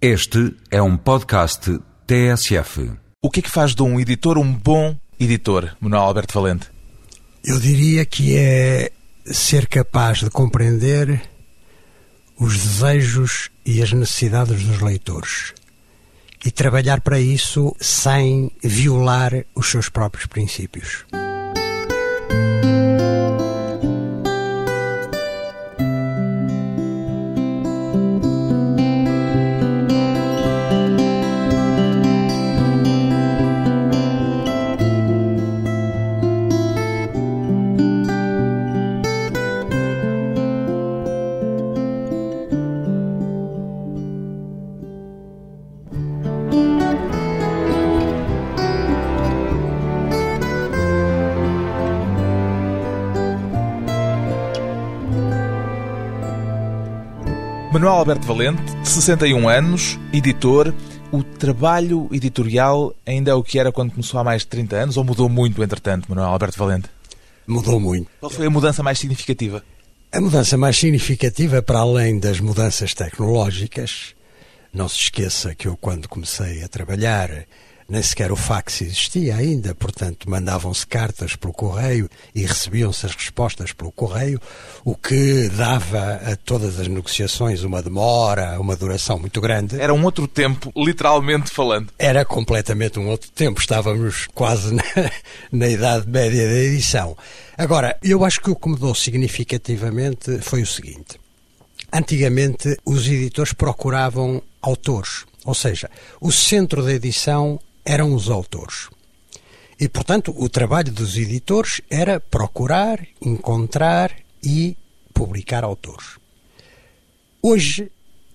Este é um podcast TSF. O que é que faz de um editor um bom editor, Manuel Alberto Valente? Eu diria que é ser capaz de compreender os desejos e as necessidades dos leitores e trabalhar para isso sem violar os seus próprios princípios. Manuel Alberto Valente, 61 anos, editor. O trabalho editorial ainda é o que era quando começou há mais de 30 anos ou mudou muito entretanto, Manuel Alberto Valente? Mudou muito. Qual foi a mudança mais significativa? A mudança mais significativa, para além das mudanças tecnológicas, não se esqueça que eu, quando comecei a trabalhar, nem sequer o fax existia ainda, portanto, mandavam-se cartas pelo correio e recebiam-se as respostas pelo correio, o que dava a todas as negociações uma demora, uma duração muito grande. Era um outro tempo, literalmente falando. Era completamente um outro tempo, estávamos quase na, na idade média da edição. Agora, eu acho que o que mudou significativamente foi o seguinte. Antigamente, os editores procuravam autores, ou seja, o centro da edição eram os autores. E, portanto, o trabalho dos editores era procurar, encontrar e publicar autores. Hoje,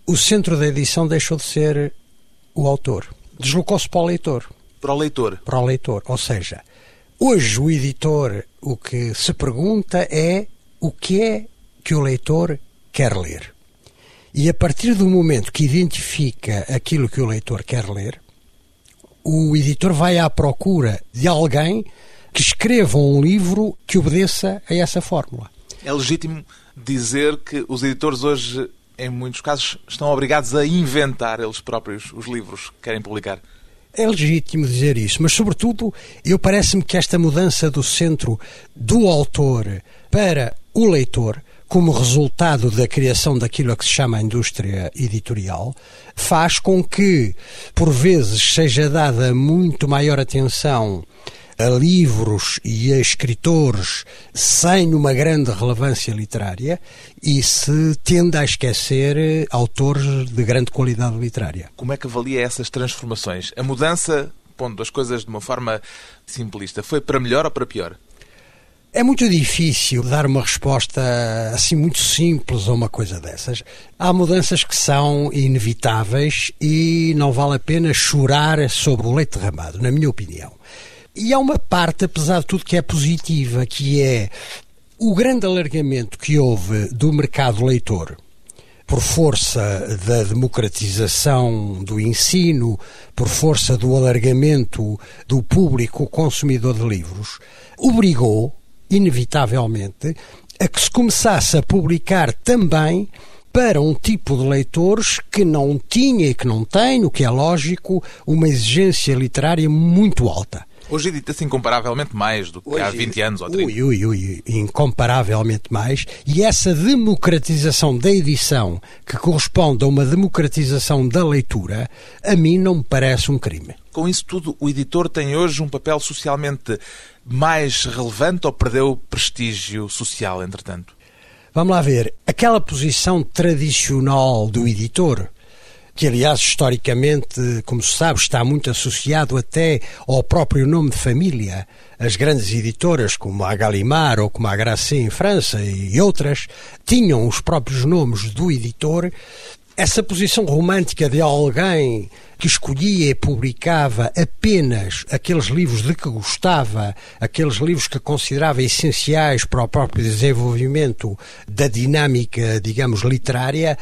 o centro da edição deixou de ser o autor. Deslocou-se para o leitor. Para o leitor. Para o leitor. Ou seja, hoje o editor o que se pergunta é o que é que o leitor quer ler. E a partir do momento que identifica aquilo que o leitor quer ler, o editor vai à procura de alguém que escreva um livro que obedeça a essa fórmula. É legítimo dizer que os editores hoje, em muitos casos, estão obrigados a inventar eles próprios os livros que querem publicar. É legítimo dizer isso, mas, sobretudo, eu parece-me que esta mudança do centro do autor para o leitor como resultado da criação daquilo a que se chama a indústria editorial, faz com que, por vezes, seja dada muito maior atenção a livros e a escritores sem uma grande relevância literária e se tende a esquecer autores de grande qualidade literária. Como é que avalia essas transformações? A mudança, pondo as coisas de uma forma simplista, foi para melhor ou para pior? É muito difícil dar uma resposta assim muito simples a uma coisa dessas. Há mudanças que são inevitáveis e não vale a pena chorar sobre o leite derramado, na minha opinião. E há uma parte, apesar de tudo, que é positiva, que é o grande alargamento que houve do mercado leitor por força da democratização do ensino, por força do alargamento do público consumidor de livros, obrigou inevitavelmente, a que se começasse a publicar também para um tipo de leitores que não tinha e que não tem, o que é lógico, uma exigência literária muito alta. Hoje edita-se incomparavelmente mais do que Hoje, há 20 anos ou 30. Ui, ui, ui, incomparavelmente mais. E essa democratização da edição, que corresponde a uma democratização da leitura, a mim não me parece um crime. Com isso tudo, o editor tem hoje um papel socialmente mais relevante ou perdeu prestígio social, entretanto? Vamos lá ver. Aquela posição tradicional do editor, que aliás historicamente, como se sabe, está muito associado até ao próprio nome de família. As grandes editoras, como a Gallimard ou como a Grasset em França e outras, tinham os próprios nomes do editor. Essa posição romântica de alguém que escolhia e publicava apenas aqueles livros de que gostava, aqueles livros que considerava essenciais para o próprio desenvolvimento da dinâmica, digamos, literária,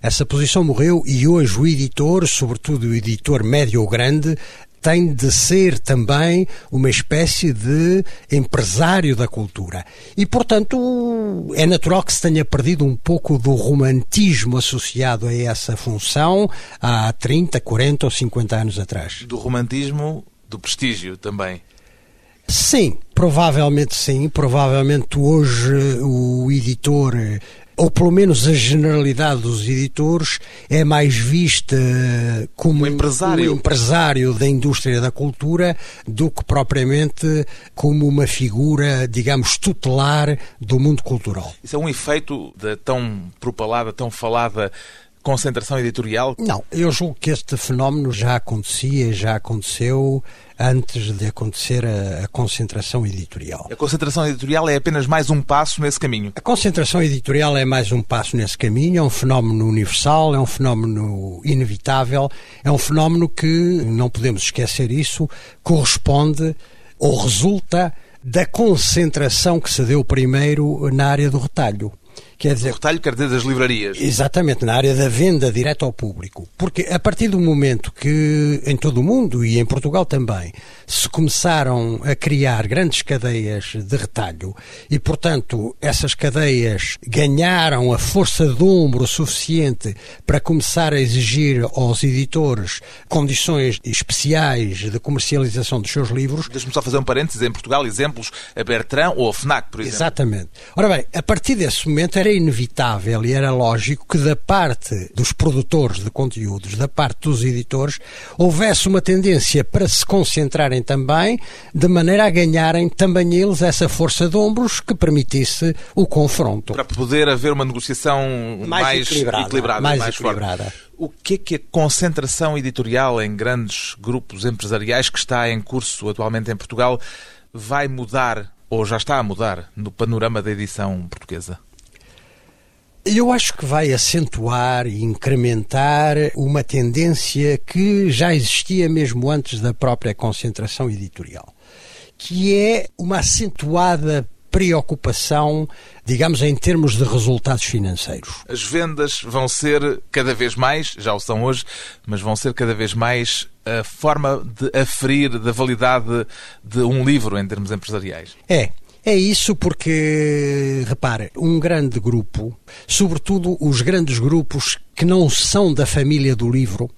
essa posição morreu e hoje o editor, sobretudo o editor médio ou grande, tem de ser também uma espécie de empresário da cultura. E, portanto, é natural que se tenha perdido um pouco do romantismo associado a essa função há 30, 40 ou 50 anos atrás. Do romantismo, do prestígio também. Sim, provavelmente sim. Provavelmente hoje o editor ou pelo menos a generalidade dos editores, é mais vista como um empresário. um empresário da indústria da cultura do que propriamente como uma figura, digamos, tutelar do mundo cultural. Isso é um efeito da tão propalada, tão falada concentração editorial? Não, eu julgo que este fenómeno já acontecia, já aconteceu antes de acontecer a, a, concentração editorial. A concentração editorial é apenas mais um passo nesse caminho? A concentração editorial é mais um passo nesse caminho, é um fenómeno universal, é um fenómeno inevitável, é um fenómeno que, não podemos esquecer isso, corresponde ou resulta da concentração que se deu primeiro na área do retalho. Quer dizer, o retalho quer dizer das livrarias. Exatamente, na área da venda direta ao público. Porque a partir do momento que em todo o mundo e em Portugal também se começaram a criar grandes cadeias de retalho e, portanto, essas cadeias ganharam a força de ombro suficiente para começar a exigir aos editores condições especiais de comercialização dos seus livros. Deixe-me só fazer um parênteses. Em Portugal, exemplos, a Bertrand ou a FNAC, por exemplo. Exatamente. Ora bem, a partir desse momento era inevitável e era lógico que da parte dos produtores de conteúdos, da parte dos editores, houvesse uma tendência para se concentrarem também, de maneira a ganharem também eles essa força de ombros que permitisse o confronto. Para poder haver uma negociação mais, mais equilibrada, equilibrada, mais, mais equilibrada. O que é que a concentração editorial em grandes grupos empresariais que está em curso atualmente em Portugal vai mudar ou já está a mudar no panorama da edição portuguesa? Eu acho que vai acentuar e incrementar uma tendência que já existia mesmo antes da própria concentração editorial, que é uma acentuada preocupação, digamos, em termos de resultados financeiros. As vendas vão ser cada vez mais, já o são hoje, mas vão ser cada vez mais a forma de aferir da validade de um livro em termos empresariais. É, é isso porque, repare, um grande grupo, sobretudo os grandes grupos que não são da família do livro,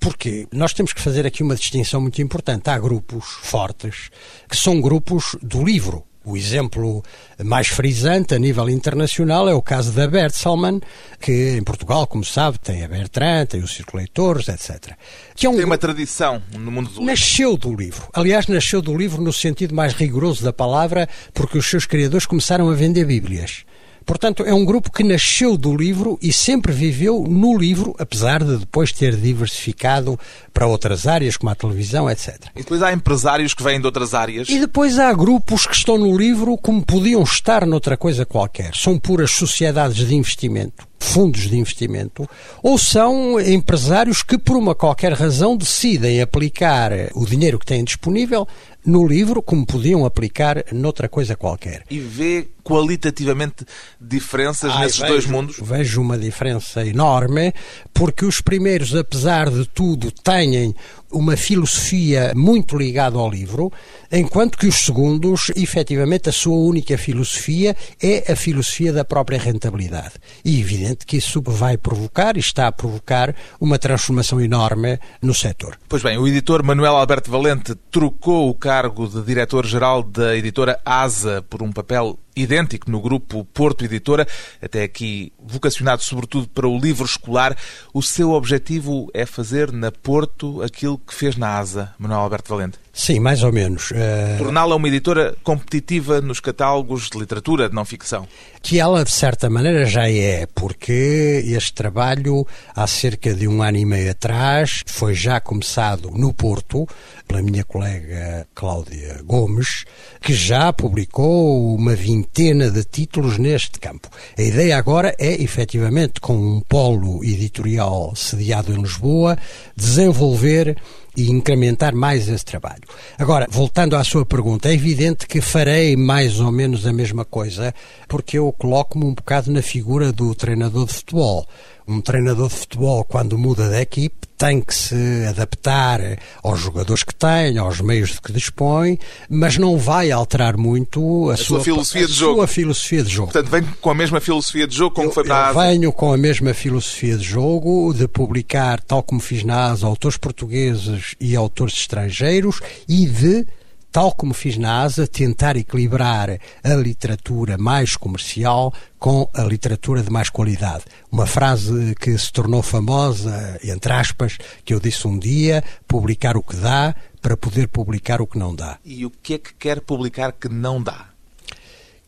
porque nós temos que fazer aqui uma distinção muito importante. Há grupos fortes que são grupos do livro. O exemplo mais frisante a nível internacional é o caso da Bertelsmann, que em Portugal, como sabe, tem a Bertrand, tem o Círculo Leitores, etc. Que é um... Tem uma tradição no mundo do livro. Nasceu do livro. Aliás, nasceu do livro no sentido mais rigoroso da palavra, porque os seus criadores começaram a vender Bíblias. Portanto, é um grupo que nasceu do livro e sempre viveu no livro, apesar de depois ter diversificado para outras áreas, como a televisão, etc. E depois há empresários que vêm de outras áreas. E depois há grupos que estão no livro como podiam estar noutra coisa qualquer. São puras sociedades de investimento fundos de investimento, ou são empresários que, por uma qualquer razão, decidem aplicar o dinheiro que têm disponível no livro como podiam aplicar noutra coisa qualquer. E vê qualitativamente diferenças nesses vejo, dois mundos? Vejo uma diferença enorme, porque os primeiros, apesar de tudo, têm uma filosofia muito ligada ao livro, enquanto que os segundos, efetivamente, a sua única filosofia é a filosofia da própria rentabilidade. E evidente que isso vai provocar e está a provocar uma transformação enorme no setor. Pois bem, o editor Manuel Alberto Valente trocou o cargo de diretor-geral da editora ASA por um papel idêntico no grupo Porto Editora, até aqui vocacionado sobretudo para o livro escolar. O seu objetivo é fazer na Porto aquilo que fez na ASA, Manuel Alberto Valente? Sim, mais ou menos. Uh... Torná-la uma editora competitiva nos catálogos de literatura de não ficção. Que ela, de certa maneira, já é, porque este trabalho, há cerca de um ano e meio atrás, foi já começado no Porto, pela minha colega Cláudia Gomes, que já publicou uma vintena de títulos neste campo. A ideia agora é, efetivamente, com um polo editorial sediado em Lisboa, desenvolver e incrementar mais esse trabalho. Agora, voltando à sua pergunta, é evidente que farei mais ou menos a mesma coisa, porque eu coloco-me um bocado na figura do treinador de futebol. Um treinador de futebol, quando muda de equipe, tem que se adaptar aos jogadores que tem, aos meios de que dispõe, mas não vai alterar muito a, a sua, sua, filosofia a de jogo. Sua filosofia de jogo. Portanto, vem com a mesma filosofia de jogo como eu, foi para a Asa. Venho com a mesma filosofia de jogo, de publicar, tal como fiz na Asa, autores portugueses e autores estrangeiros e de tal como fiz na ASA, tentar equilibrar a literatura mais comercial com a literatura de mais qualidade. Uma frase que se tornou famosa, entre aspas, que eu disse um dia: publicar o que dá para poder publicar o que não dá. E o que é que quer publicar que não dá?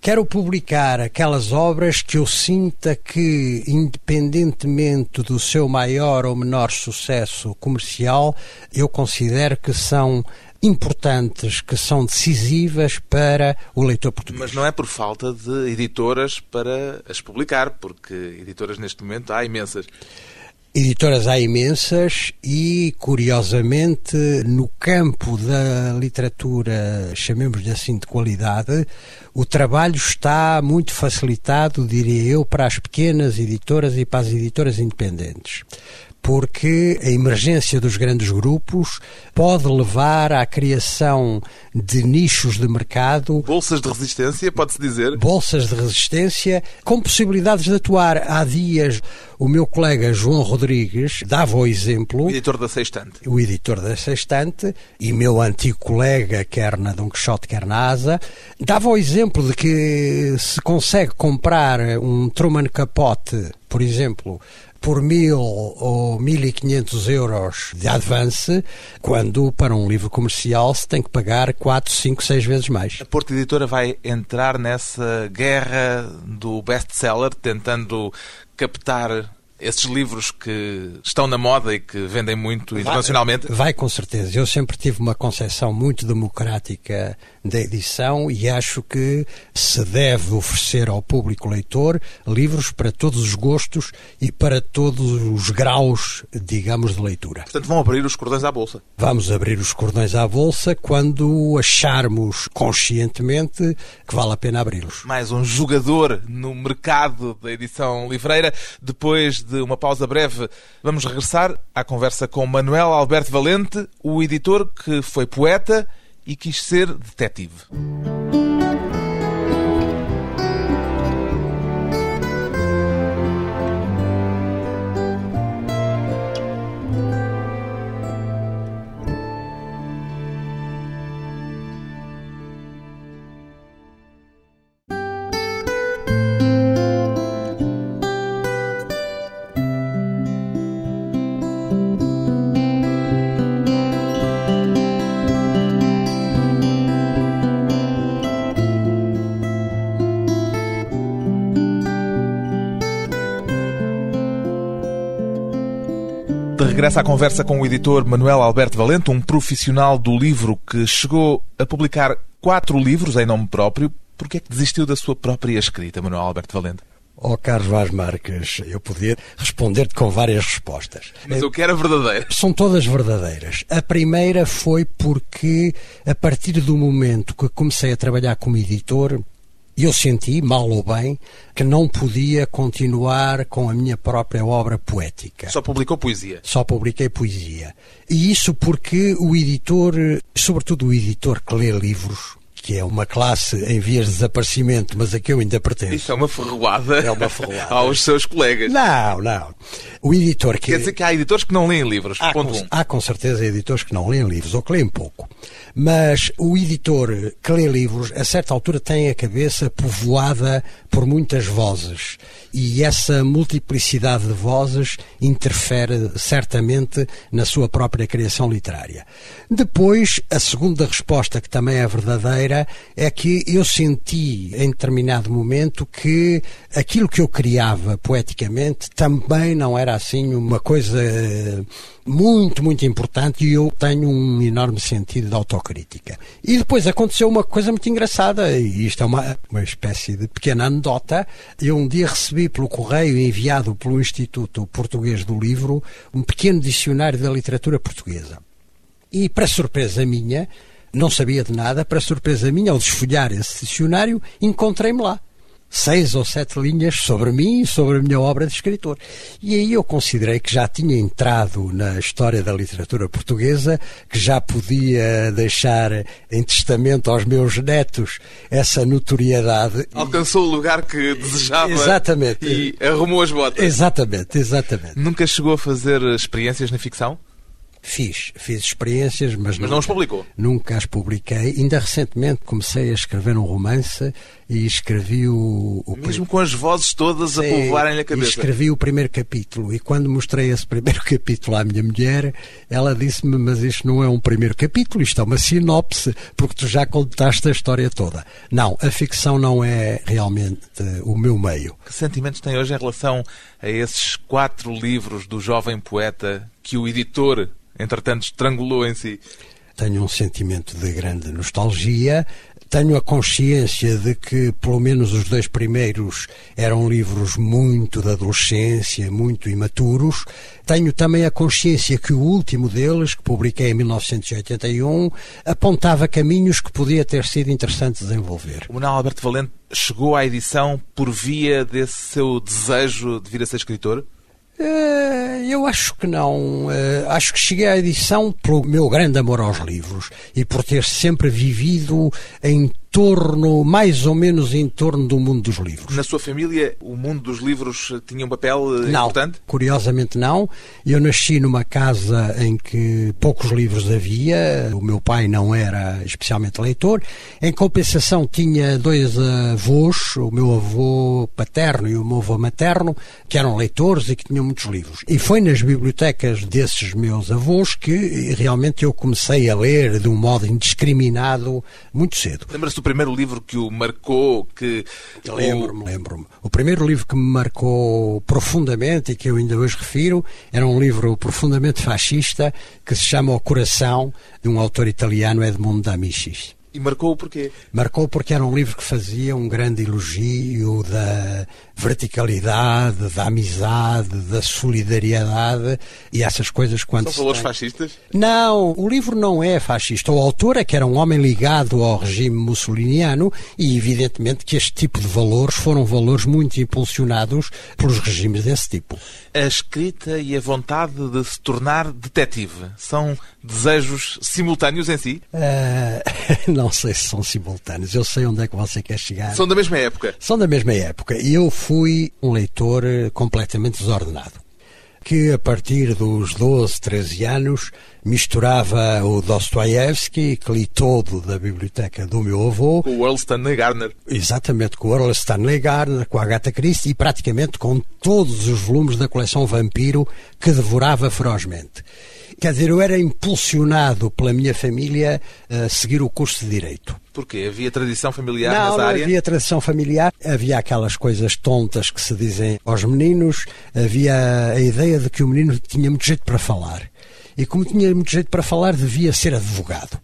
Quero publicar aquelas obras que eu sinta que, independentemente do seu maior ou menor sucesso comercial, eu considero que são importantes, que são decisivas para o leitor português. Mas não é por falta de editoras para as publicar, porque editoras neste momento há imensas. Editoras há imensas e, curiosamente, no campo da literatura, chamemos-lhe assim, de qualidade, o trabalho está muito facilitado, diria eu, para as pequenas editoras e para as editoras independentes porque a emergência dos grandes grupos pode levar à criação de nichos de mercado. Bolsas de resistência, pode-se dizer? Bolsas de resistência com possibilidades de atuar. Há dias, o meu colega João Rodrigues dava o exemplo. O editor da Sextante. O editor da Sextante e meu antigo colega, quer na Don Quixote, quer na Asa, dava o exemplo de que se consegue comprar um Truman Capote, por exemplo, por mil ou mil e quinhentos euros de advance, quando para um livro comercial se tem que pagar quatro, cinco, seis vezes mais. A Porta Editora vai entrar nessa guerra do best-seller, tentando captar esses livros que estão na moda e que vendem muito internacionalmente? Vai, vai, com certeza. Eu sempre tive uma concepção muito democrática da edição e acho que se deve oferecer ao público leitor livros para todos os gostos e para todos os graus, digamos, de leitura. Portanto, vão abrir os cordões à bolsa. Vamos abrir os cordões à bolsa quando acharmos conscientemente que vale a pena abri-los. Mais um jogador no mercado da edição livreira. Depois de uma pausa breve, vamos regressar à conversa com Manuel Alberto Valente, o editor que foi poeta e quis ser detetive. Regressa à conversa com o editor Manuel Alberto Valente, um profissional do livro que chegou a publicar quatro livros em nome próprio. Por que é que desistiu da sua própria escrita, Manuel Alberto Valente? Ó oh, Carlos Vaz Marques, eu podia responder-te com várias respostas. Mas eu quero a verdadeira. São todas verdadeiras. A primeira foi porque, a partir do momento que comecei a trabalhar como editor, eu senti, mal ou bem, que não podia continuar com a minha própria obra poética. Só publicou poesia? Só publiquei poesia. E isso porque o editor, sobretudo o editor que lê livros, que é uma classe em vias de desaparecimento, mas a que eu ainda pertenço. Isso é uma ferroada, é uma ferroada. aos seus colegas. Não, não. O editor que... Quer dizer que há editores que não leem livros, há ponto com, um. Há com certeza editores que não leem livros, ou que leem pouco. Mas o editor que lê livros, a certa altura, tem a cabeça povoada por muitas vozes. E essa multiplicidade de vozes interfere certamente na sua própria criação literária. Depois, a segunda resposta, que também é verdadeira, é que eu senti em determinado momento que aquilo que eu criava poeticamente também não era assim uma coisa muito, muito importante e eu tenho um enorme sentido de autocrítica. E depois aconteceu uma coisa muito engraçada, e isto é uma, uma espécie de pequena anedota. Eu um dia recebi pelo correio enviado pelo Instituto Português do Livro um pequeno dicionário da literatura portuguesa. E, para surpresa minha, não sabia de nada, para surpresa minha, ao desfolhar esse dicionário, encontrei-me lá. seis ou sete linhas sobre mim e sobre a minha obra de escritor. E aí eu considerei que já tinha entrado na história da literatura portuguesa, que já podia deixar em testamento aos meus netos essa notoriedade. Alcançou o lugar que desejava exatamente. e arrumou as botas. Exatamente, exatamente. Nunca chegou a fazer experiências na ficção? Fiz, fiz experiências, mas, mas nunca, não os publicou? Nunca as publiquei. Ainda recentemente comecei a escrever um romance e escrevi o... o Mesmo com as vozes todas Sim, a povoarem-lhe a cabeça? escrevi o primeiro capítulo e quando mostrei esse primeiro capítulo à minha mulher, ela disse-me, mas isto não é um primeiro capítulo, isto é uma sinopse, porque tu já contaste a história toda. Não, a ficção não é realmente o meu meio. Que sentimentos tem hoje em relação a esses quatro livros do jovem poeta que o editor entretanto, estrangulou em si? Tenho um sentimento de grande nostalgia. Tenho a consciência de que, pelo menos, os dois primeiros eram livros muito da adolescência, muito imaturos. Tenho também a consciência que o último deles, que publiquei em 1981, apontava caminhos que podia ter sido interessante desenvolver. O Manuel Alberto Valente chegou à edição por via desse seu desejo de vir a ser escritor? Eh, eu acho que não. Eh, acho que cheguei à edição pelo meu grande amor aos livros e por ter sempre vivido em torno, mais ou menos em torno do mundo dos livros. Na sua família, o mundo dos livros tinha um papel eh, não, importante? Curiosamente não. Eu nasci numa casa em que poucos livros havia. O meu pai não era especialmente leitor. Em compensação, tinha dois avós, o meu avô paterno e o meu avô materno, que eram leitores e que tinham muitos livros. E foi nas bibliotecas desses meus avós que realmente eu comecei a ler de um modo indiscriminado muito cedo. Lembra-se primeiro livro que o marcou? Que lembro-me, lembro-me. O primeiro livro que me marcou profundamente e que eu ainda hoje refiro era um livro profundamente fascista que se chama O Coração, de um autor italiano, Edmondo D'Amicis. E marcou porquê? Marcou porque era um livro que fazia um grande elogio da verticalidade, da amizade, da solidariedade e essas coisas quando São valores tem... fascistas? Não, o livro não é fascista. O autor é que era um homem ligado ao regime mussoliniano e evidentemente que este tipo de valores foram valores muito impulsionados pelos regimes desse tipo. A escrita e a vontade de se tornar detetive são desejos simultâneos em si? Uh, não sei se são simultâneos. Eu sei onde é que você quer chegar. São da mesma época? São da mesma época. E eu fui um leitor eh, completamente desordenado que a partir dos 12, 13 anos misturava o Dostoiévski, que li todo da biblioteca do meu avô. Com o Earl Stanley Gardner. Exatamente, com o Earl Stanley Gardner, com a Agatha Christie e praticamente com todos os volumes da coleção Vampiro que devorava ferozmente. Quer dizer, eu era impulsionado pela minha família a seguir o curso de Direito. Porquê? Havia tradição familiar não, nessa não área? Não, havia tradição familiar. Havia aquelas coisas tontas que se dizem aos meninos. Havia a ideia de que o menino tinha muito jeito para falar. E como tinha muito jeito para falar, devia ser advogado.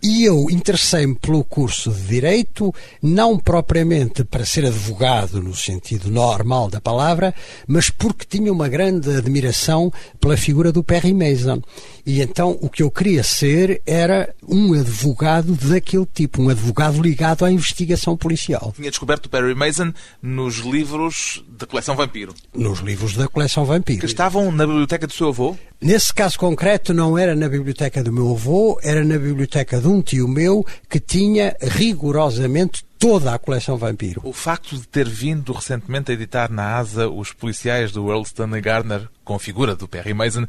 E eu interessei-me pelo curso de Direito, não propriamente para ser advogado no sentido normal da palavra, mas porque tinha uma grande admiração pela figura do Perry Mason. E então o que eu queria ser era um advogado daquele tipo, um advogado ligado à investigação policial. Tinha descoberto o Perry Mason nos livros da coleção Vampiro. Nos livros da coleção Vampiro. Que estavam na biblioteca do seu avô? Nesse caso concreto não era na biblioteca do meu avô, era na biblioteca de um tio meu que tinha rigorosamente toda a coleção Vampiro. O facto de ter vindo recentemente a editar na ASA os policiais do Earl Stanley Gardner, com figura do Perry Mason,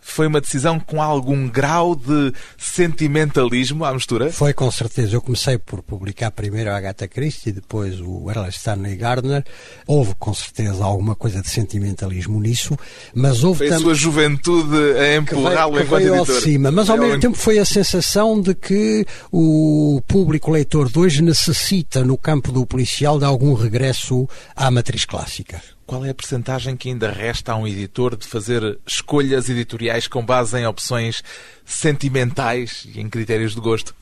foi uma decisão com algum grau de sentimentalismo à mistura? Foi com certeza. Eu comecei por publicar primeiro a Agatha Christie, depois o Earl Stanley Gardner. Houve com certeza alguma coisa de sentimentalismo nisso, mas houve também... a sua juventude a empurrá-lo enquanto veio editor. Ao cima, mas ao mesmo tempo foi a sensação de que o público leitor de hoje necessita, no campo do policial, de algum regresso à matriz clássica. Qual é a percentagem que ainda resta a um editor de fazer escolhas editoriais com base em opções sentimentais e em critérios de gosto?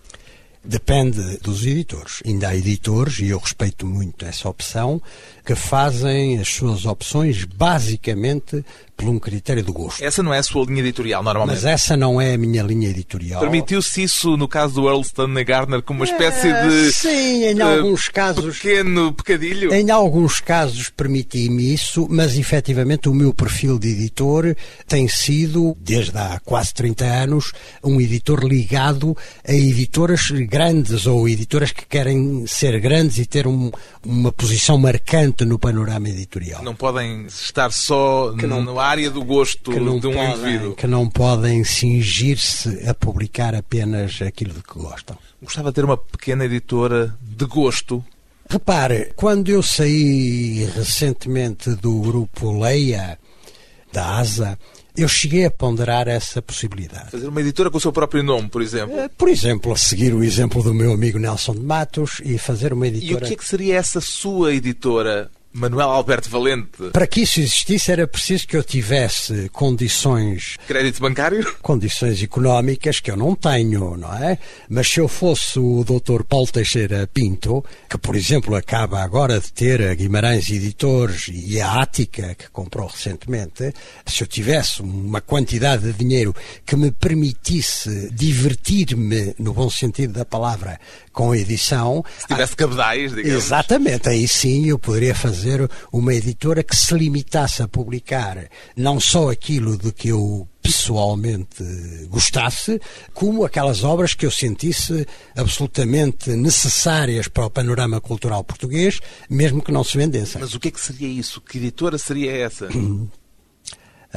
Depende dos editores. Ainda há editores, e eu respeito muito essa opção, que fazem as suas opções basicamente por um critério do gosto. Essa não é a sua linha editorial, normalmente. Mas essa não é a minha linha editorial. Permitiu-se isso no caso do Earl Stanley Gardner como uma espécie É, de Sim, em alguns casos. pequeno pecadilho? Em alguns casos permiti-me isso, mas efetivamente o meu perfil de editor tem sido, desde há quase 30 anos, um editor ligado a editoras grandes ou editoras que querem ser grandes e ter um- uma posição marcante no panorama editorial. Não podem estar só não- na área do gosto que não, de um podem, indivíduo. que não podem cingir-se a publicar apenas aquilo de que gostam. Gostava de ter uma pequena editora de gosto. Repare, quando eu saí recentemente do grupo Leia, da ASA, eu cheguei a ponderar essa possibilidade. Fazer uma editora com o seu próprio nome, por exemplo. Eh, Por exemplo, a seguir o exemplo do meu amigo Nelson de Matos e fazer uma E o editora. que é que seria essa sua editora, Manuel Alberto Valente? Para que isso existisse era preciso que eu tivesse condições Crédito bancário? condições económicas que eu não tenho, não é? Mas se eu fosse o Dr. Paulo Teixeira Pinto, que por exemplo acaba agora de ter a Guimarães Editores e a Ática, que comprou recentemente, se eu tivesse uma quantidade de dinheiro que me permitisse divertir-me, no bom sentido da palavra, com a edição, Se tivesse cabedais, digamos. Exatamente, aí sim eu poderia fazer uma editora que se limitasse a publicar não só aquilo de que eu pessoalmente gostasse, como aquelas obras que eu sentisse absolutamente necessárias para o panorama cultural português, mesmo que não se vendessem. Mas o que é que seria isso? Que editora seria essa?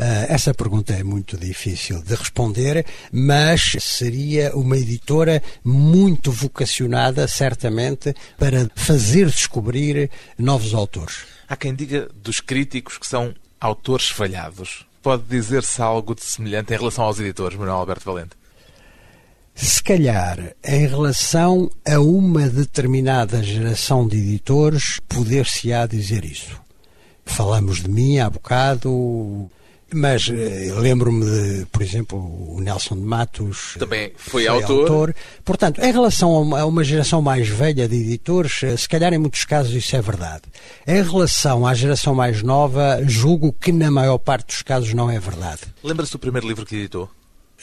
Ah, essa pergunta é muito difícil de responder, mas seria uma editora muito vocacionada, certamente, para fazer descobrir novos autores. Há quem diga dos críticos que são autores falhados. Pode dizer-se algo de semelhante em relação aos editores, Manuel Alberto Valente? Se calhar, em relação a uma determinada geração de editores, poder-se-á dizer isso. Falamos de mim há bocado, mas eh, lembro-me de, por exemplo, o Nelson de Matos. Também foi autor. Portanto, em relação a uma, a uma geração mais velha de editores, eh, se calhar em muitos casos isso é verdade. Em relação à geração mais nova, julgo que na maior parte dos casos não é verdade. Lembra-se do primeiro livro que editou?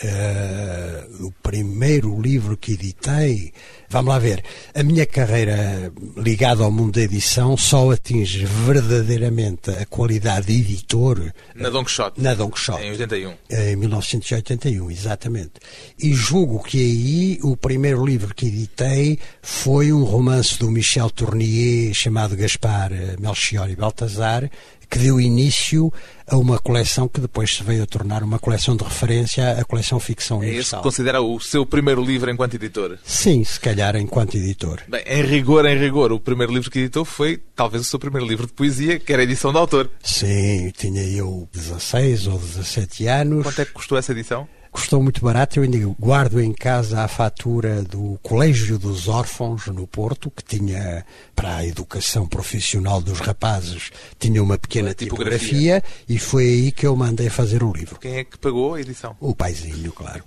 Eh, o primeiro livro que editei, vamos lá ver, a minha carreira ligada ao mundo da edição só atinge verdadeiramente a qualidade de editor Na Don Quixote. na Don Quixote. Em 81. Em 1981, exatamente. E julgo que aí o primeiro livro que editei foi um romance do Michel Tournier chamado Gaspar eh, Melchior e Baltazar, que deu início a uma coleção que depois se veio a tornar uma coleção de referência, a coleção Ficção É Universal. que considera o seu primeiro livro enquanto editor? Sim, se calhar enquanto editor. Bem, em rigor, em rigor, o primeiro livro que editou foi talvez o seu primeiro livro de poesia, que era a edição de autor. Sim, tinha eu 16 ou 17 anos. Quanto é que custou essa edição? Custou muito barato, eu ainda guardo em casa a fatura do Colégio dos Órfãos no Porto, que tinha para a educação profissional dos rapazes, tinha uma pequena Uma tipografia. tipografia e foi aí que eu mandei fazer o livro. Quem é que pagou a edição? O paizinho, claro.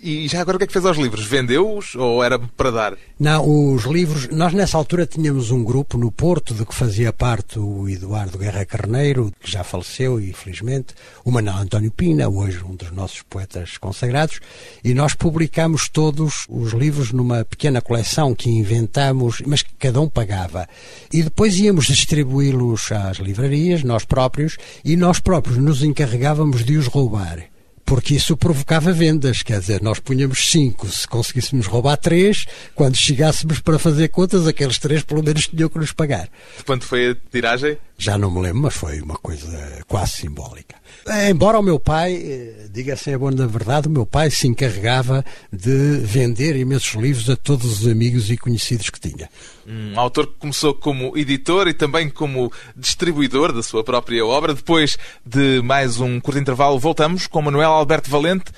E já agora o que é que fez aos livros? Vendeu-os ou era para dar? Não, os livros, nós nessa altura tínhamos um grupo no Porto, de que fazia parte o Eduardo Guerra Carneiro, que já faleceu, infelizmente, o Manuel António Pina, hoje um dos nossos poetas consagrados, e nós publicámos todos os livros numa pequena coleção que inventamos, mas que cada um pagava. E depois íamos distribuí-los às livrarias, nós próprios, e nós próprios nos encarregávamos de os roubar porque isso provocava vendas, quer dizer, nós punhamos cinco, se conseguíssemos roubar três, quando chegássemos para fazer contas, aqueles três pelo menos tinham que nos pagar. Quanto foi a tiragem? Já não me lembro, mas foi uma coisa quase simbólica. Eh, Embora o meu pai, eh, diga-se a boa da verdade, o meu pai se encarregava de vender imensos livros a todos os amigos e conhecidos que tinha. Um autor que começou como editor e também como distribuidor da sua própria obra. Depois de mais um curto intervalo, voltamos com Manuel Alberto Valente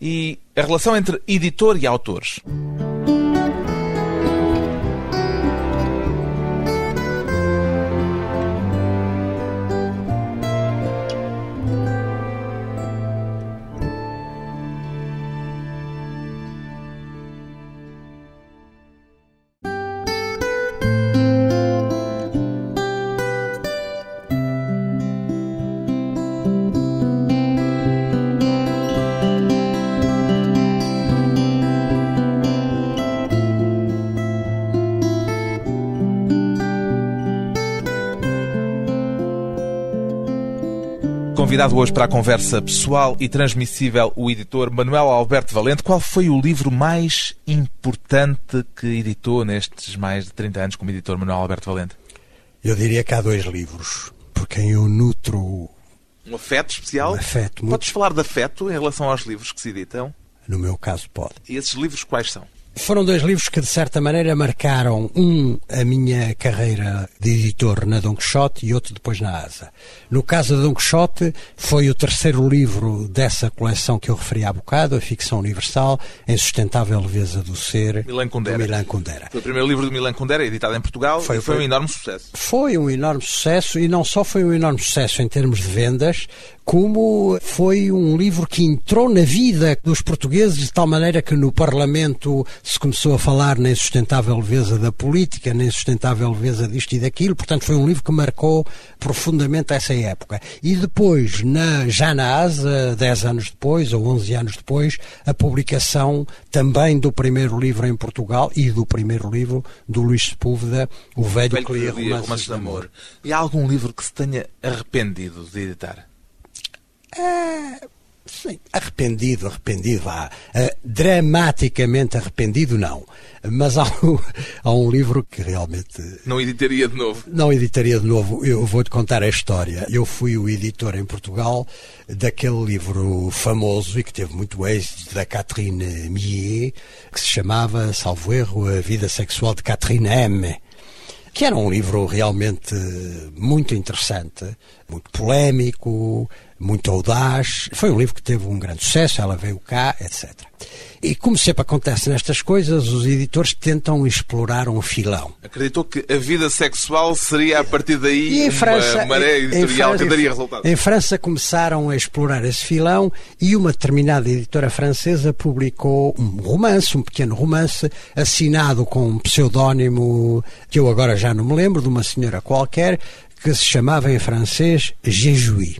e a relação entre editor e autores. Convidado hoje para a conversa pessoal e transmissível o editor Manuel Alberto Valente. Qual foi o livro mais importante que editou nestes mais de 30 anos como editor Manuel Alberto Valente? Eu diria que há dois livros por quem eu nutro um afeto especial? Um afeto. Podes falar de afeto em relação aos livros que se editam? No meu caso, pode. E esses livros quais são? Foram dois livros que, de certa maneira, marcaram um a minha carreira de editor na Don Quixote e outro depois na Asa. No caso da Don Quixote, foi o terceiro livro dessa coleção que eu referi há bocado, a ficção universal, em sustentável leveza do ser, Milan Kundera. Milan Kundera. Foi o primeiro livro de Milan Kundera, editado em Portugal, foi, foi, foi um enorme sucesso. Foi um enorme sucesso, e não só foi um enorme sucesso em termos de vendas, como foi um livro que entrou na vida dos portugueses de tal maneira que no Parlamento se começou a falar na insustentável leveza da política, na insustentável leveza disto e daquilo, portanto foi um livro que marcou profundamente essa época. E depois, na, já na ASA, 10 anos depois, ou 11 anos depois, a publicação também do primeiro livro em Portugal e do primeiro livro do Luís Sepúlveda, O Velho, Velho que lia romances, romances de amor. E há algum livro que se tenha arrependido de editar? É, sim, arrependido, arrependido, vá. Uh, dramaticamente arrependido, não. Mas há um, há um livro que realmente. Não editaria de novo? Não editaria de novo. Eu vou-te contar a história. Eu fui o editor em Portugal daquele livro famoso e que teve muito êxito da Catherine Millet, que se chamava, salvo erro, A Vida Sexual de Catherine M que era um livro realmente muito interessante, muito polémico, muito audaz. Foi um livro que teve um grande sucesso, ela veio cá, etc. E como sempre acontece nestas coisas, os editores tentam explorar um filão. Acreditou que a vida sexual seria a partir daí uma França, maré editorial França, que daria resultado? Em França começaram a explorar esse filão e uma determinada editora francesa publicou um romance, um pequeno romance, assinado com um pseudónimo que eu agora já não me lembro, de uma senhora qualquer, que se chamava em francês Jéjuí.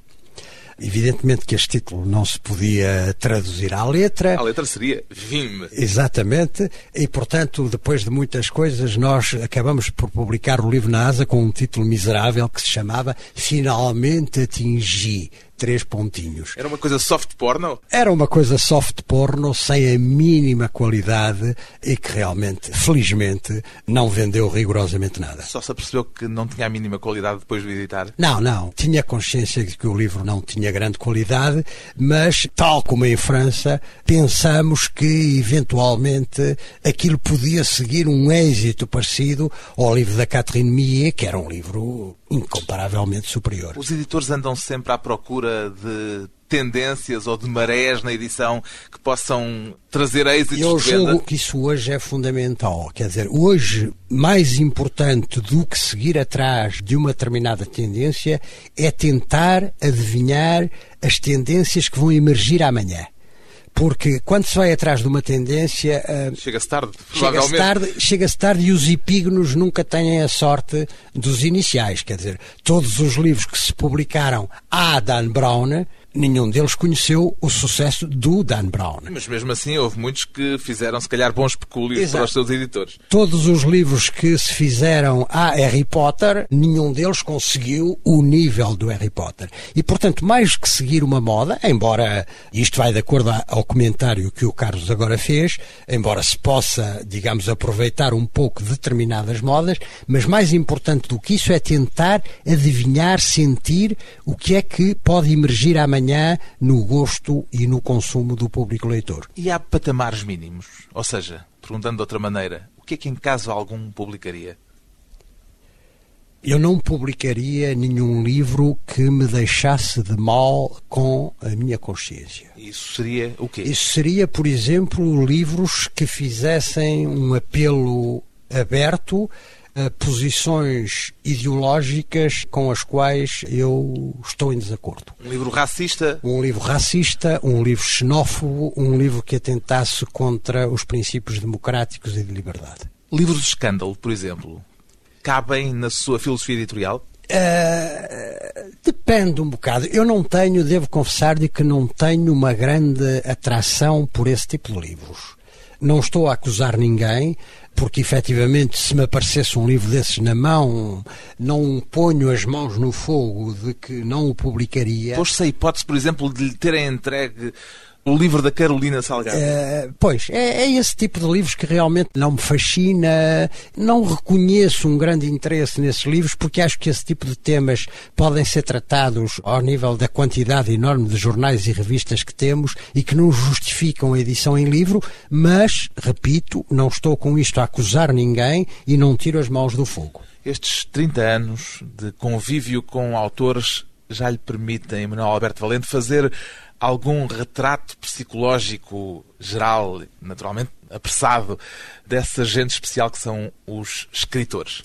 Evidentemente que este título não se podia traduzir à letra. A letra seria Vime. Exatamente. E, portanto, depois de muitas coisas, nós acabamos por publicar o livro na ASA com um título miserável que se chamava Finalmente Atingi três pontinhos. Era uma coisa soft porno? Era uma coisa soft porno sem a mínima qualidade e que realmente, felizmente, não vendeu rigorosamente nada. Só se apercebeu que não tinha a mínima qualidade depois de editar? Não, não. Tinha consciência de que o livro não tinha grande qualidade, mas, tal como em França, pensamos que, eventualmente, aquilo podia seguir um êxito parecido ao livro da Catherine Millet, que era um livro incomparavelmente superior. Os editores andam sempre à procura de tendências ou de marés na edição que possam trazer êxitos Eu de venda? julgo que isso hoje é fundamental. Quer dizer, hoje, mais importante do que seguir atrás de uma determinada tendência é tentar adivinhar as tendências que vão emergir amanhã. Porque quando se vai atrás de uma tendência. Uh, chega-se tarde, Chega-se tarde, chega tarde e os epígonos nunca têm a sorte dos iniciais. Quer dizer, todos os livros que se publicaram a Dan Brown nenhum deles conheceu o sucesso do Dan Brown. Mas mesmo assim houve muitos que fizeram se calhar bons pecúlios para os seus editores. Todos os livros que se fizeram a Harry Potter, nenhum deles conseguiu o nível do Harry Potter. E portanto, mais que seguir uma moda, embora isto vai de acordo ao comentário que o Carlos agora fez, embora se possa, digamos, aproveitar um pouco determinadas modas, mas mais importante do que isso é tentar adivinhar, sentir o que é que pode emergir amanhã amanhã no gosto e no consumo do público leitor. E há patamares mínimos? Ou seja, perguntando de outra maneira, o que é que em caso algum publicaria? Eu não publicaria nenhum livro que me deixasse de mal com a minha consciência. Isso seria o quê? Isso seria, por exemplo, livros que fizessem um apelo aberto posições ideológicas com as quais eu estou em desacordo. Um livro racista? Um livro racista, um livro xenófobo, um livro que atentasse contra os princípios democráticos e de liberdade. Livros de escândalo, por exemplo, cabem na sua filosofia editorial? Uh, depende um bocado. Eu não tenho, devo confessar-lhe que não tenho uma grande atração por esse tipo de livros Não estou a acusar ninguém, porque efetivamente, se me aparecesse um livro desses na mão, não ponho as mãos no fogo de que não o publicaria. Pôs-se a hipótese, por exemplo, de lhe terem entregue o livro da Carolina Salgado. É, pois, é, é, esse tipo de livros que realmente não me fascina. Não reconheço um grande interesse nesses livros, porque acho que esse tipo de temas podem ser tratados ao nível da quantidade enorme de jornais e revistas que temos e que não justificam a edição em livro, mas, repito, não estou com isto a acusar ninguém e não tiro as mãos do fogo. Estes 30 anos de convívio com autores já lhe permitem, Manuel Alberto Valente, fazer algum retrato psicológico geral, naturalmente apressado, dessa gente especial que são os escritores?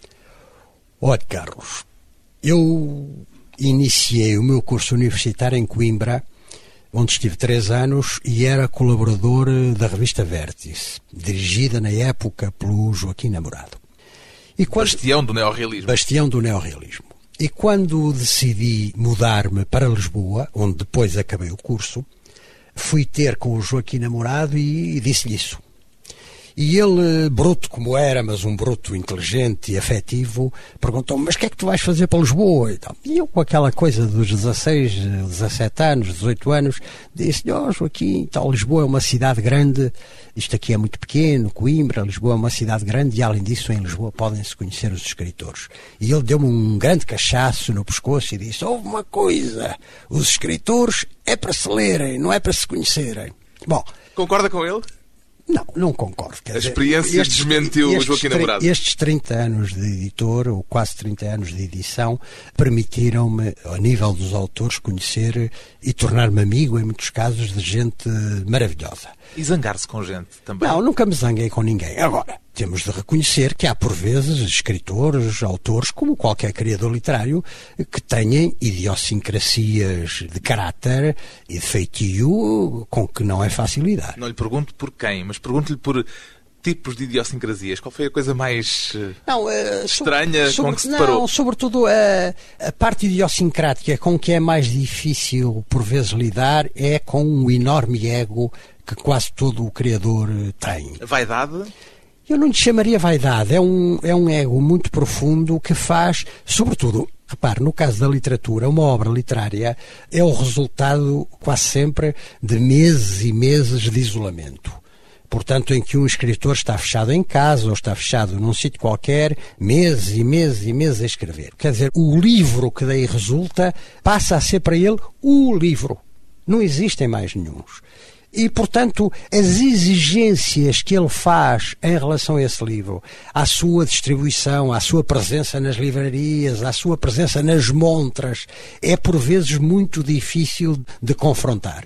Olha, Carlos, eu iniciei o meu curso universitário em Coimbra, onde estive três anos e era colaborador da revista Vértice, dirigida na época pelo Joaquim Namorado. E quando... Bastião do neorrealismo. Bastião do neorrealismo. E quando decidi mudar-me para Lisboa, onde depois acabei o curso, fui ter com o Joaquim Namorado e, disse-lhe isso. E ele, bruto como era, mas um bruto inteligente e afetivo, perguntou-me: Mas o que é que tu vais fazer para Lisboa? E, tal. e eu, com aquela coisa dos 16, 17 anos, 18 anos, disse-lhe: Ó, oh, Joaquim, tal, Lisboa é uma cidade grande, isto aqui é muito pequeno, Coimbra, Lisboa é uma cidade grande, e além disso, em Lisboa podem-se conhecer os escritores. E ele deu-me um grande cachaço no pescoço e disse: Houve uma coisa, os escritores é para se lerem, não é para se conhecerem. Bom. Concorda com ele? Não, não concordo. Quer a experiência estes, desmentiu estes, Joaquim Namorado. Estes 30 anos de editor, ou quase 30 anos de edição, permitiram-me, a nível dos autores, conhecer e tornar-me amigo, em muitos casos, de gente maravilhosa. E zangar-se com gente também? Não, nunca me zanguei com ninguém. Agora, temos de reconhecer que há, por vezes, escritores, autores, como qualquer criador literário, que tenham idiosincrasias de caráter e de feitio com que não é fácil lidar. Não lhe pergunto por quem, mas pergunto-lhe por tipos de idiosincrasias? Qual foi a coisa mais eh, não, uh, estranha sobre, com que se deparou? Não, sobretudo a, a parte idiosincrática com que é mais difícil, por vezes, lidar é com um enorme ego que quase todo o criador tem. Vaidade? Eu não lhe chamaria vaidade, é um, é um ego muito profundo que faz, sobretudo, repare, no caso da literatura, uma obra literária é o resultado quase sempre de meses e meses de isolamento. Portanto, em que um escritor está fechado em casa ou está fechado num sítio qualquer, meses e meses e meses a escrever. Quer dizer, o livro que daí resulta passa a ser para ele o livro. Não existem mais nenhums. E, portanto, as exigências que ele faz em relação a esse livro, à sua distribuição, à sua presença nas livrarias, à sua presença nas montras, é por vezes muito difícil de confrontar.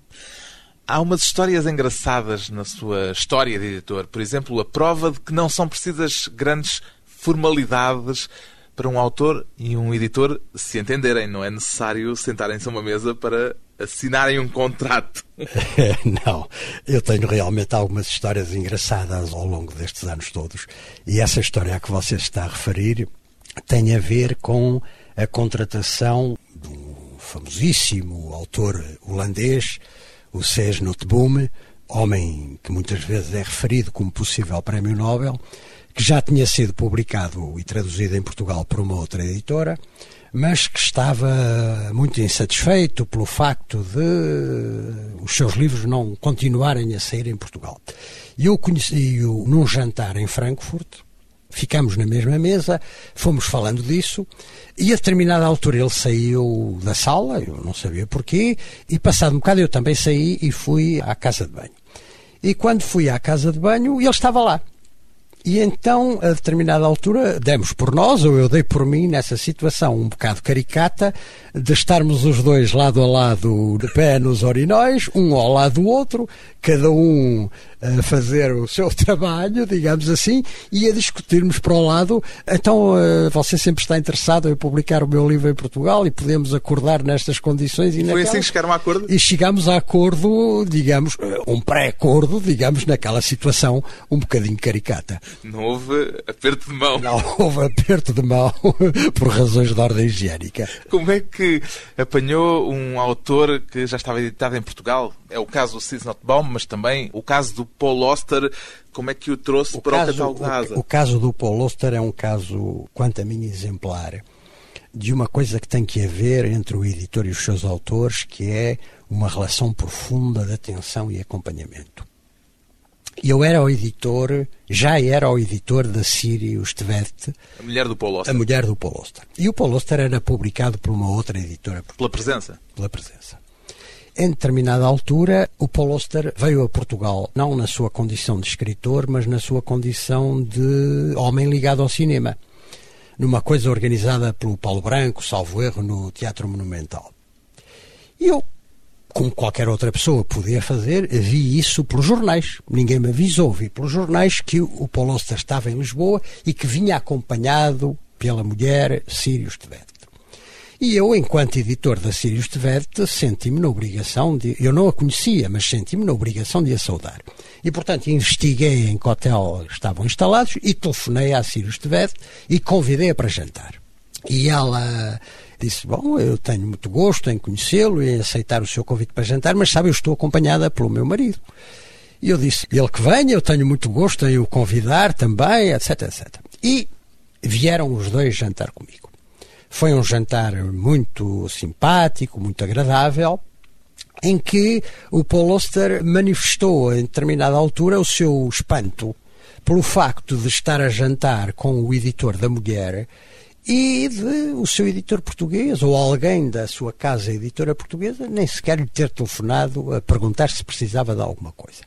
Há umas histórias engraçadas na sua história de editor. Por exemplo, a prova de que não são precisas grandes formalidades para um autor e um editor se entenderem. Não é necessário sentarem-se a uma mesa para assinarem um contrato. Não, eu tenho realmente algumas histórias engraçadas ao longo destes anos todos. E essa história a que você está a referir tem a ver com a contratação do famosíssimo autor holandês, o Cés Noteboom, homem que muitas vezes é referido como possível prémio Nobel, que já tinha sido publicado e traduzido em Portugal por uma outra editora, mas que estava muito insatisfeito pelo facto de os seus livros não continuarem a sair em Portugal. E eu conheci-o num jantar em Frankfurt, ficamos na mesma mesa, fomos falando disso, e a determinada altura ele saiu da sala, eu não sabia porquê, e passado um bocado eu também saí e fui à casa de banho. E quando fui à casa de banho, ele estava lá. E então, a determinada altura, demos por nós, ou eu dei por mim, nessa situação um bocado caricata, de estarmos os dois lado a lado, de pé nos orinóis, um ao lado do outro, cada um a fazer o seu trabalho, digamos assim, e a discutirmos para o lado. Então, eh, você sempre está interessado em publicar o meu livro em Portugal e podemos acordar nestas condições. E Foi assim que chegaram a acordo? E chegámos a acordo, digamos, eh, um pré-acordo, digamos, naquela situação um bocadinho caricata. Não houve aperto de mão. Não houve aperto de mão por razões de ordem higiênica. Como é que apanhou um autor que já estava editado em Portugal, É o caso do Cis Not Bomb, mas também o caso do Paul Oster. Como é que o trouxe O para caso, o catálogo da Asa? o, o caso do Paul Oster é um caso, quanto a mim, exemplar de uma coisa que tem que haver entre o editor e os seus autores, que é uma relação profunda de atenção e acompanhamento. Eu era o editor, já era o editor da Sirius Tvet, A mulher do Paul a Oster. mulher do Paul Oster. E o Paul Oster era publicado por uma outra editora Pela presença. pela presença. Em determinada altura, o Paul Oster veio a Portugal, não na sua condição de escritor, mas na sua condição de homem ligado ao cinema, numa coisa organizada pelo Paulo Branco, salvo erro, no Teatro Monumental. E eu, como qualquer outra pessoa podia fazer, vi isso pelos jornais. Ninguém me avisou, vi pelos jornais que o Paul Oster estava em Lisboa e que vinha acompanhado pela mulher Sirius Tvet. E eu, enquanto editor da Sirius Tvet, senti-me na obrigação de. Eu não a conhecia, mas senti-me na obrigação de a saudar. E, portanto, investiguei em que hotel estavam instalados e telefonei à Sirius Tvet e convidei-a para jantar. E ela disse: Bom, eu tenho muito gosto em conhecê-lo e em aceitar o seu convite para jantar, mas sabe, eu estou acompanhada pelo meu marido. E eu disse: Ele que venha, eu tenho muito gosto em o convidar também, etc, etc. E vieram os dois jantar comigo. Foi um jantar muito simpático, muito agradável, em que o Paul Oster manifestou em determinada altura o seu espanto pelo facto de estar a jantar com o editor da mulher e de o seu editor português ou alguém da sua casa editora portuguesa nem sequer lhe ter telefonado a perguntar se precisava de alguma coisa.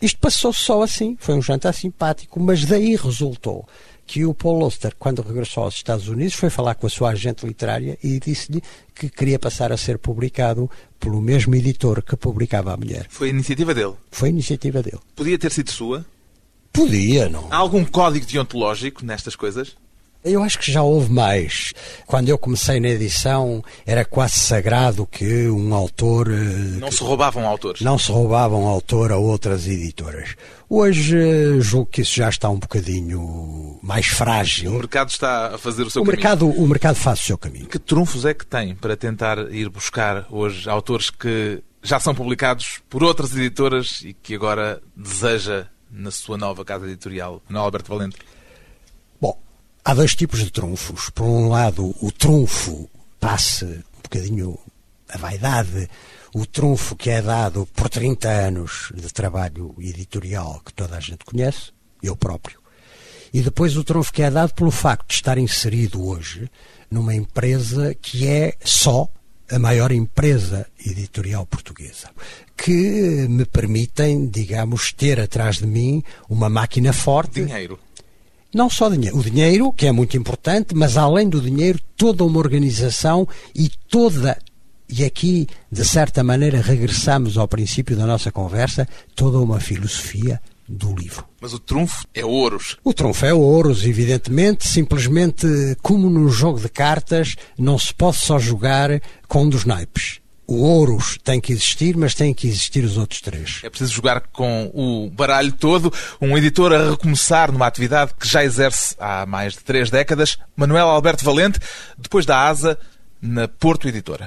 Isto passou só assim, foi um jantar simpático, mas daí resultou que o Paul Oster, quando regressou aos Estados Unidos, foi falar com a sua agente literária e disse-lhe que queria passar a ser publicado pelo mesmo editor que publicava a mulher. Foi a iniciativa dele. Foi iniciativa dele. Podia ter sido sua? Podia, não? Há algum código deontológico nestas coisas? Eu acho que já houve mais. Quando eu comecei na edição, era quase sagrado que um autor. eh, Não se roubavam autores. não se roubava um autor a outras editoras. Hoje eh, julgo que isso já está um bocadinho mais O frágil. mercado está a fazer o seu O caminho. mercado, o mercado faz o seu caminho. Que trunfos é que tem para tentar ir buscar hoje autores que já são publicados por outras editoras e que agora deseja na sua nova casa editorial, Manuel Alberto Valente? Há dois tipos de trunfos. Por um lado, o trunfo passe um bocadinho a vaidade, o trunfo que é dado por 30 anos de trabalho editorial que toda a gente conhece, eu próprio. E depois o trunfo que é dado pelo facto de estar inserido hoje numa empresa que é só a maior empresa editorial portuguesa, que me permitem, digamos, ter atrás de mim uma máquina forte. Dinheiro. Não só dinheiro. O dinheiro, que é muito importante, mas além do dinheiro, toda uma organização e toda, e aqui, de certa maneira, regressamos ao princípio da nossa conversa, toda uma filosofia do livro. Mas o trunfo é ouros. O trunfo é ouros, evidentemente, simplesmente como num jogo de cartas, não se pode só jogar com um dos naipes. O ouros tem que existir, mas tem que existir os outros três. É preciso jogar com o baralho todo. Um editor a recomeçar numa atividade que já exerce há mais de três décadas. Manuel Alberto Valente, depois da ASA, na Porto Editora.